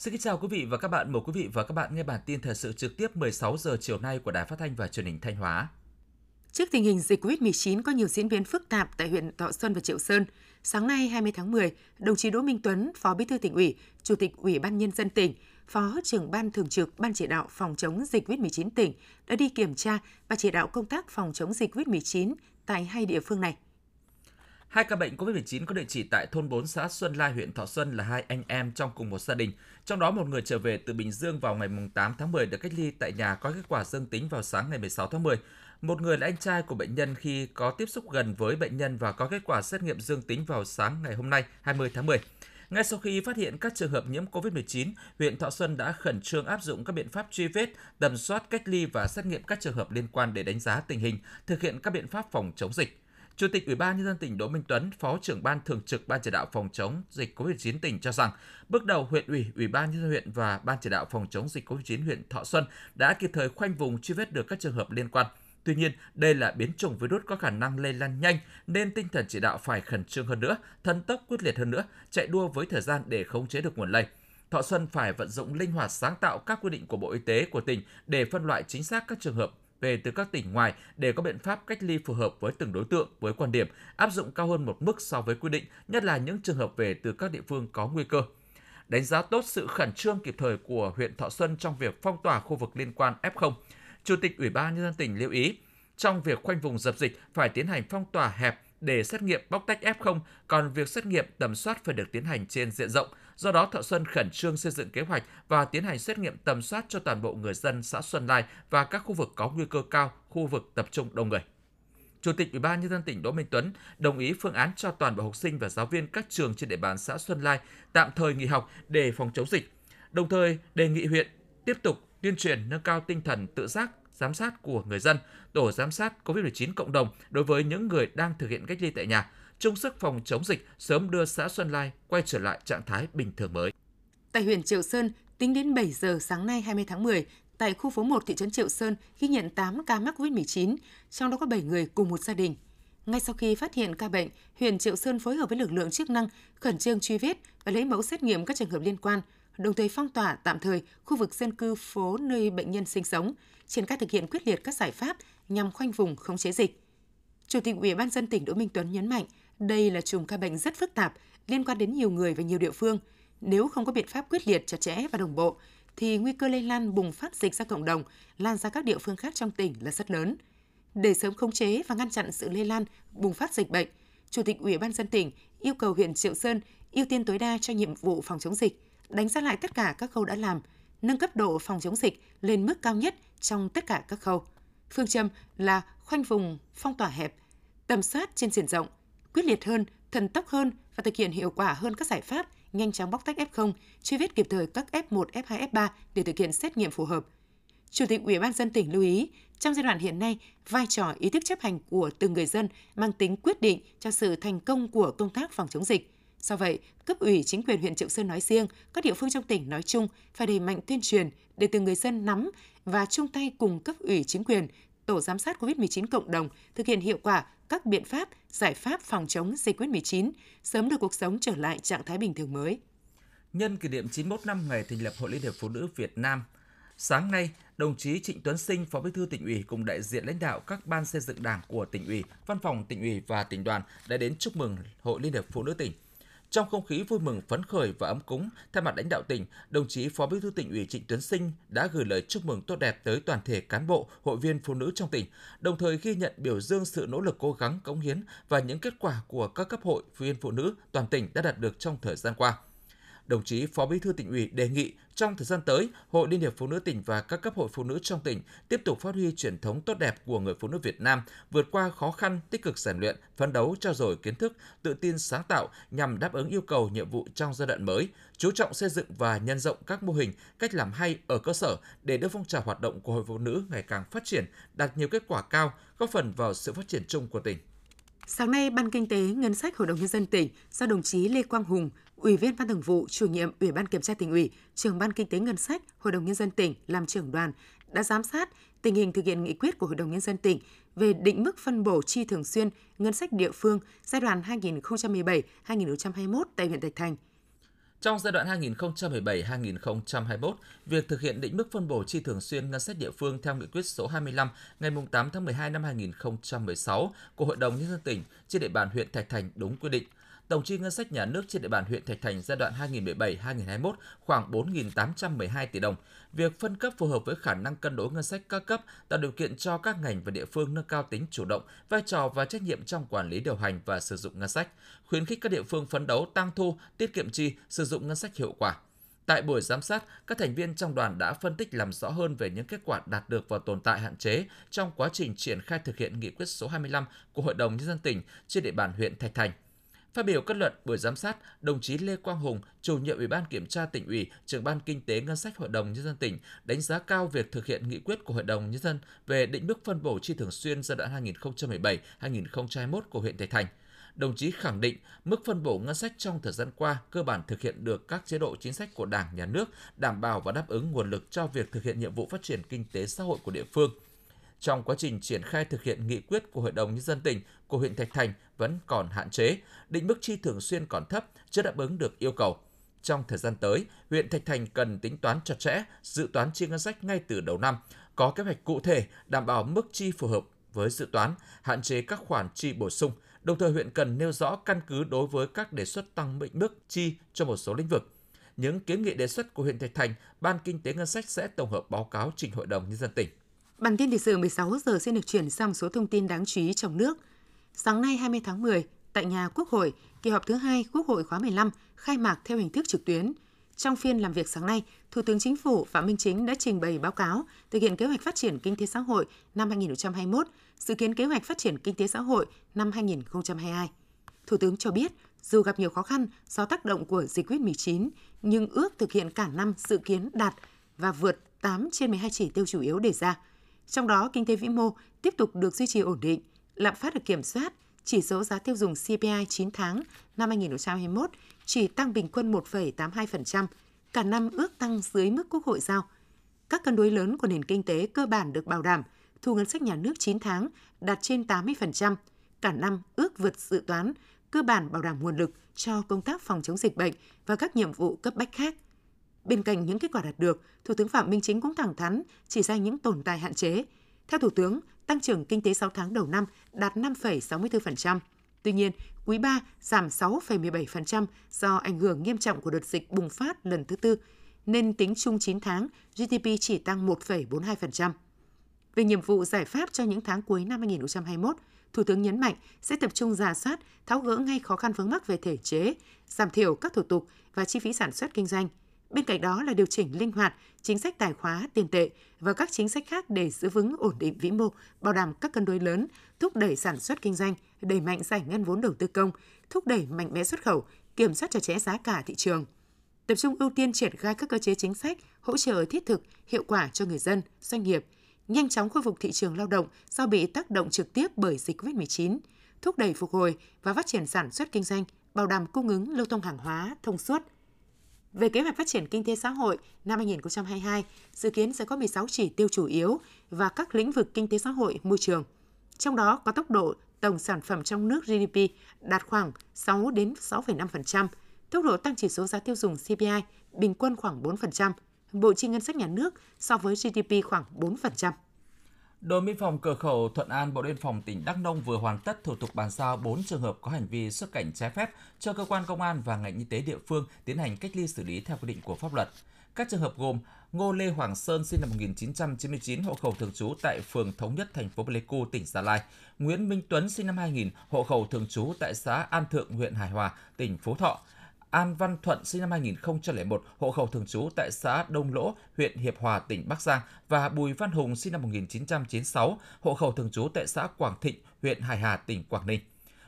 Xin kính chào quý vị và các bạn. Mời quý vị và các bạn nghe bản tin thời sự trực tiếp 16 giờ chiều nay của Đài Phát thanh và Truyền hình Thanh Hóa. Trước tình hình dịch COVID-19 có nhiều diễn biến phức tạp tại huyện Thọ Xuân và Triệu Sơn, sáng nay 20 tháng 10, đồng chí Đỗ Minh Tuấn, Phó Bí thư tỉnh ủy, Chủ tịch Ủy ban Nhân dân tỉnh, Phó trưởng Ban Thường trực Ban chỉ đạo phòng chống dịch COVID-19 tỉnh đã đi kiểm tra và chỉ đạo công tác phòng chống dịch COVID-19 tại hai địa phương này. Hai ca bệnh COVID-19 có địa chỉ tại thôn 4 xã Xuân Lai, huyện Thọ Xuân là hai anh em trong cùng một gia đình. Trong đó một người trở về từ Bình Dương vào ngày 8 tháng 10 được cách ly tại nhà có kết quả dương tính vào sáng ngày 16 tháng 10. Một người là anh trai của bệnh nhân khi có tiếp xúc gần với bệnh nhân và có kết quả xét nghiệm dương tính vào sáng ngày hôm nay 20 tháng 10. Ngay sau khi phát hiện các trường hợp nhiễm COVID-19, huyện Thọ Xuân đã khẩn trương áp dụng các biện pháp truy vết, tầm soát, cách ly và xét nghiệm các trường hợp liên quan để đánh giá tình hình, thực hiện các biện pháp phòng chống dịch. Chủ tịch Ủy ban nhân dân tỉnh Đỗ Minh Tuấn, Phó trưởng ban thường trực Ban chỉ đạo phòng chống dịch COVID-19 tỉnh cho rằng, bước đầu huyện ủy, Ủy ban nhân dân huyện và Ban chỉ đạo phòng chống dịch COVID-19 huyện Thọ Xuân đã kịp thời khoanh vùng truy vết được các trường hợp liên quan. Tuy nhiên, đây là biến chủng virus có khả năng lây lan nhanh nên tinh thần chỉ đạo phải khẩn trương hơn nữa, thần tốc quyết liệt hơn nữa, chạy đua với thời gian để khống chế được nguồn lây. Thọ Xuân phải vận dụng linh hoạt sáng tạo các quy định của Bộ Y tế của tỉnh để phân loại chính xác các trường hợp về từ các tỉnh ngoài để có biện pháp cách ly phù hợp với từng đối tượng với quan điểm áp dụng cao hơn một mức so với quy định, nhất là những trường hợp về từ các địa phương có nguy cơ. Đánh giá tốt sự khẩn trương kịp thời của huyện Thọ Xuân trong việc phong tỏa khu vực liên quan F0, Chủ tịch Ủy ban nhân dân tỉnh lưu ý, trong việc khoanh vùng dập dịch phải tiến hành phong tỏa hẹp để xét nghiệm bóc tách F0, còn việc xét nghiệm tầm soát phải được tiến hành trên diện rộng. Do đó, Thọ Xuân khẩn trương xây dựng kế hoạch và tiến hành xét nghiệm tầm soát cho toàn bộ người dân xã Xuân Lai và các khu vực có nguy cơ cao, khu vực tập trung đông người. Chủ tịch Ủy ban nhân dân tỉnh Đỗ Minh Tuấn đồng ý phương án cho toàn bộ học sinh và giáo viên các trường trên địa bàn xã Xuân Lai tạm thời nghỉ học để phòng chống dịch. Đồng thời đề nghị huyện tiếp tục tuyên truyền nâng cao tinh thần tự giác giám sát của người dân, tổ giám sát COVID-19 cộng đồng đối với những người đang thực hiện cách ly tại nhà, chung sức phòng chống dịch, sớm đưa xã Xuân Lai quay trở lại trạng thái bình thường mới. Tại huyện Triệu Sơn, tính đến 7 giờ sáng nay 20 tháng 10, tại khu phố 1 thị trấn Triệu Sơn ghi nhận 8 ca mắc COVID-19, trong đó có 7 người cùng một gia đình. Ngay sau khi phát hiện ca bệnh, huyện Triệu Sơn phối hợp với lực lượng chức năng khẩn trương truy vết và lấy mẫu xét nghiệm các trường hợp liên quan, đồng thời phong tỏa tạm thời khu vực dân cư phố nơi bệnh nhân sinh sống, triển khai thực hiện quyết liệt các giải pháp nhằm khoanh vùng khống chế dịch. Chủ tịch Ủy ban dân tỉnh Đỗ Minh Tuấn nhấn mạnh, đây là chùm ca bệnh rất phức tạp, liên quan đến nhiều người và nhiều địa phương. Nếu không có biện pháp quyết liệt, chặt chẽ và đồng bộ, thì nguy cơ lây lan bùng phát dịch ra cộng đồng, lan ra các địa phương khác trong tỉnh là rất lớn. Để sớm khống chế và ngăn chặn sự lây lan, bùng phát dịch bệnh, Chủ tịch Ủy ban dân tỉnh yêu cầu huyện Triệu Sơn ưu tiên tối đa cho nhiệm vụ phòng chống dịch, đánh giá lại tất cả các khâu đã làm, nâng cấp độ phòng chống dịch lên mức cao nhất trong tất cả các khâu. Phương châm là khoanh vùng, phong tỏa hẹp, tầm soát trên diện rộng, quyết liệt hơn, thần tốc hơn và thực hiện hiệu quả hơn các giải pháp nhanh chóng bóc tách F0, truy vết kịp thời các F1, F2, F3 để thực hiện xét nghiệm phù hợp. Chủ tịch Ủy ban dân tỉnh lưu ý, trong giai đoạn hiện nay, vai trò ý thức chấp hành của từng người dân mang tính quyết định cho sự thành công của công tác phòng chống dịch. Do vậy, cấp ủy chính quyền huyện Triệu Sơn nói riêng, các địa phương trong tỉnh nói chung phải đẩy mạnh tuyên truyền để từng người dân nắm và chung tay cùng cấp ủy chính quyền, tổ giám sát COVID-19 cộng đồng thực hiện hiệu quả các biện pháp, giải pháp phòng chống dịch COVID-19, sớm đưa cuộc sống trở lại trạng thái bình thường mới. Nhân kỷ niệm 91 năm ngày thành lập Hội Liên hiệp Phụ nữ Việt Nam, sáng nay, đồng chí Trịnh Tuấn Sinh, Phó Bí thư tỉnh ủy cùng đại diện lãnh đạo các ban xây dựng Đảng của tỉnh ủy, văn phòng tỉnh ủy và tỉnh đoàn đã đến chúc mừng Hội Liên hiệp Phụ nữ tỉnh. Trong không khí vui mừng phấn khởi và ấm cúng, thay mặt lãnh đạo tỉnh, đồng chí Phó Bí thư tỉnh ủy Trịnh Tuấn Sinh đã gửi lời chúc mừng tốt đẹp tới toàn thể cán bộ, hội viên phụ nữ trong tỉnh, đồng thời ghi nhận biểu dương sự nỗ lực cố gắng cống hiến và những kết quả của các cấp hội viên phụ nữ toàn tỉnh đã đạt được trong thời gian qua đồng chí Phó Bí thư tỉnh ủy đề nghị trong thời gian tới, Hội Liên hiệp Phụ nữ tỉnh và các cấp hội phụ nữ trong tỉnh tiếp tục phát huy truyền thống tốt đẹp của người phụ nữ Việt Nam, vượt qua khó khăn, tích cực rèn luyện, phấn đấu trao dồi kiến thức, tự tin sáng tạo nhằm đáp ứng yêu cầu nhiệm vụ trong giai đoạn mới, chú trọng xây dựng và nhân rộng các mô hình, cách làm hay ở cơ sở để đưa phong trào hoạt động của Hội phụ nữ ngày càng phát triển, đạt nhiều kết quả cao, góp phần vào sự phát triển chung của tỉnh. Sáng nay, Ban Kinh tế Ngân sách Hội đồng Nhân dân tỉnh do đồng chí Lê Quang Hùng, Ủy viên Ban Thường vụ, Chủ nhiệm Ủy ban Kiểm tra tỉnh ủy, Trưởng Ban Kinh tế Ngân sách Hội đồng Nhân dân tỉnh làm trưởng đoàn đã giám sát tình hình thực hiện nghị quyết của Hội đồng Nhân dân tỉnh về định mức phân bổ chi thường xuyên ngân sách địa phương giai đoạn 2017-2021 tại huyện Thạch Thành. Trong giai đoạn 2017-2021, việc thực hiện định mức phân bổ chi thường xuyên ngân sách địa phương theo nghị quyết số 25 ngày 8 tháng 12 năm 2016 của Hội đồng Nhân dân tỉnh trên địa bàn huyện Thạch Thành đúng quy định. Tổng chi ngân sách nhà nước trên địa bàn huyện Thạch Thành giai đoạn 2017-2021 khoảng 4.812 tỷ đồng. Việc phân cấp phù hợp với khả năng cân đối ngân sách các cấp tạo điều kiện cho các ngành và địa phương nâng cao tính chủ động, vai trò và trách nhiệm trong quản lý điều hành và sử dụng ngân sách, khuyến khích các địa phương phấn đấu tăng thu, tiết kiệm chi, sử dụng ngân sách hiệu quả. Tại buổi giám sát, các thành viên trong đoàn đã phân tích làm rõ hơn về những kết quả đạt được và tồn tại hạn chế trong quá trình triển khai thực hiện nghị quyết số 25 của Hội đồng Nhân dân tỉnh trên địa bàn huyện Thạch Thành – Phát biểu kết luận buổi giám sát, đồng chí Lê Quang Hùng, chủ nhiệm Ủy ban Kiểm tra tỉnh ủy, trưởng ban Kinh tế Ngân sách Hội đồng Nhân dân tỉnh đánh giá cao việc thực hiện nghị quyết của Hội đồng Nhân dân về định mức phân bổ chi thường xuyên giai đoạn 2017-2021 của huyện Thạch Thành. Đồng chí khẳng định mức phân bổ ngân sách trong thời gian qua cơ bản thực hiện được các chế độ chính sách của Đảng, Nhà nước, đảm bảo và đáp ứng nguồn lực cho việc thực hiện nhiệm vụ phát triển kinh tế xã hội của địa phương – trong quá trình triển khai thực hiện nghị quyết của Hội đồng Nhân dân tỉnh của huyện Thạch Thành vẫn còn hạn chế, định mức chi thường xuyên còn thấp, chưa đáp ứng được yêu cầu. Trong thời gian tới, huyện Thạch Thành cần tính toán chặt chẽ, dự toán chi ngân sách ngay từ đầu năm, có kế hoạch cụ thể đảm bảo mức chi phù hợp với dự toán, hạn chế các khoản chi bổ sung. Đồng thời huyện cần nêu rõ căn cứ đối với các đề xuất tăng định mức chi cho một số lĩnh vực. Những kiến nghị đề xuất của huyện Thạch Thành, Ban Kinh tế Ngân sách sẽ tổng hợp báo cáo trình Hội đồng Nhân dân tỉnh. Bản tin thời sự 16 giờ sẽ được chuyển sang số thông tin đáng chú ý trong nước. Sáng nay 20 tháng 10, tại nhà Quốc hội, kỳ họp thứ hai Quốc hội khóa 15 khai mạc theo hình thức trực tuyến. Trong phiên làm việc sáng nay, Thủ tướng Chính phủ Phạm Minh Chính đã trình bày báo cáo thực hiện kế hoạch phát triển kinh tế xã hội năm 2021, dự kiến kế hoạch phát triển kinh tế xã hội năm 2022. Thủ tướng cho biết, dù gặp nhiều khó khăn do tác động của dịch COVID-19, nhưng ước thực hiện cả năm dự kiến đạt và vượt 8 trên 12 chỉ tiêu chủ yếu đề ra – trong đó, kinh tế vĩ mô tiếp tục được duy trì ổn định, lạm phát được kiểm soát, chỉ số giá tiêu dùng CPI 9 tháng năm 2021 chỉ tăng bình quân 1,82%, cả năm ước tăng dưới mức Quốc hội giao. Các cân đối lớn của nền kinh tế cơ bản được bảo đảm, thu ngân sách nhà nước 9 tháng đạt trên 80%, cả năm ước vượt dự toán, cơ bản bảo đảm nguồn lực cho công tác phòng chống dịch bệnh và các nhiệm vụ cấp bách khác – Bên cạnh những kết quả đạt được, Thủ tướng Phạm Minh Chính cũng thẳng thắn chỉ ra những tồn tại hạn chế. Theo Thủ tướng, tăng trưởng kinh tế 6 tháng đầu năm đạt 5,64%. Tuy nhiên, quý 3 giảm 6,17% do ảnh hưởng nghiêm trọng của đợt dịch bùng phát lần thứ tư, nên tính chung 9 tháng, GDP chỉ tăng 1,42%. Về nhiệm vụ giải pháp cho những tháng cuối năm 2021, Thủ tướng nhấn mạnh sẽ tập trung giả soát, tháo gỡ ngay khó khăn vướng mắc về thể chế, giảm thiểu các thủ tục và chi phí sản xuất kinh doanh – Bên cạnh đó là điều chỉnh linh hoạt chính sách tài khóa, tiền tệ và các chính sách khác để giữ vững ổn định vĩ mô, bảo đảm các cân đối lớn, thúc đẩy sản xuất kinh doanh, đẩy mạnh giải ngân vốn đầu tư công, thúc đẩy mạnh mẽ xuất khẩu, kiểm soát chặt chẽ giá cả thị trường. Tập trung ưu tiên triển khai các cơ chế chính sách hỗ trợ thiết thực, hiệu quả cho người dân, doanh nghiệp, nhanh chóng khôi phục thị trường lao động do bị tác động trực tiếp bởi dịch COVID-19, thúc đẩy phục hồi và phát triển sản xuất kinh doanh, bảo đảm cung ứng lưu thông hàng hóa thông suốt, về kế hoạch phát triển kinh tế xã hội năm 2022, dự kiến sẽ có 16 chỉ tiêu chủ yếu và các lĩnh vực kinh tế xã hội, môi trường. Trong đó có tốc độ tổng sản phẩm trong nước GDP đạt khoảng 6 đến 6,5%, tốc độ tăng chỉ số giá tiêu dùng CPI bình quân khoảng 4%, bộ chi ngân sách nhà nước so với GDP khoảng 4%. Đồn biên phòng cửa khẩu Thuận An, Bộ Đội biên phòng tỉnh Đắk Nông vừa hoàn tất thủ tục bàn giao 4 trường hợp có hành vi xuất cảnh trái phép cho cơ quan công an và ngành y tế địa phương tiến hành cách ly xử lý theo quy định của pháp luật. Các trường hợp gồm Ngô Lê Hoàng Sơn sinh năm 1999, hộ khẩu thường trú tại phường Thống Nhất, thành phố Pleiku, tỉnh Gia Lai. Nguyễn Minh Tuấn sinh năm 2000, hộ khẩu thường trú tại xã An Thượng, huyện Hải Hòa, tỉnh Phú Thọ. An Văn Thuận sinh năm 2001, hộ khẩu thường trú tại xã Đông Lỗ, huyện Hiệp Hòa, tỉnh Bắc Giang và Bùi Văn Hùng sinh năm 1996, hộ khẩu thường trú tại xã Quảng Thịnh, huyện Hải Hà, tỉnh Quảng Ninh.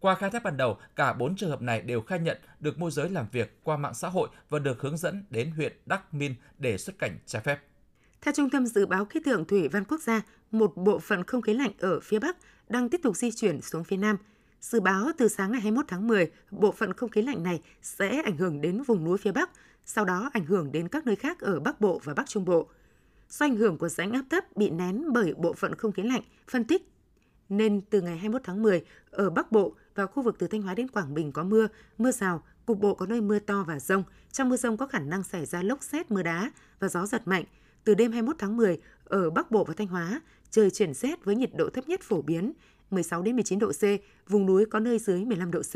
Qua khai thác ban đầu, cả bốn trường hợp này đều khai nhận được môi giới làm việc qua mạng xã hội và được hướng dẫn đến huyện Đắc Min để xuất cảnh trái phép. Theo Trung tâm Dự báo Khí tượng Thủy văn Quốc gia, một bộ phận không khí lạnh ở phía Bắc đang tiếp tục di chuyển xuống phía Nam – Dự báo từ sáng ngày 21 tháng 10, bộ phận không khí lạnh này sẽ ảnh hưởng đến vùng núi phía Bắc, sau đó ảnh hưởng đến các nơi khác ở Bắc Bộ và Bắc Trung Bộ. Do ảnh hưởng của rãnh áp thấp bị nén bởi bộ phận không khí lạnh, phân tích nên từ ngày 21 tháng 10, ở Bắc Bộ và khu vực từ Thanh Hóa đến Quảng Bình có mưa, mưa rào, Cục bộ có nơi mưa to và rông. Trong mưa rông có khả năng xảy ra lốc xét, mưa đá và gió giật mạnh. Từ đêm 21 tháng 10, ở Bắc Bộ và Thanh Hóa, trời chuyển rét với nhiệt độ thấp nhất phổ biến 16 đến 19 độ C, vùng núi có nơi dưới 15 độ C.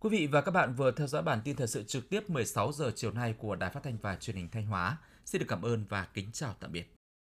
Quý vị và các bạn vừa theo dõi bản tin thời sự trực tiếp 16 giờ chiều nay của Đài Phát thanh và Truyền hình Thanh Hóa. Xin được cảm ơn và kính chào tạm biệt.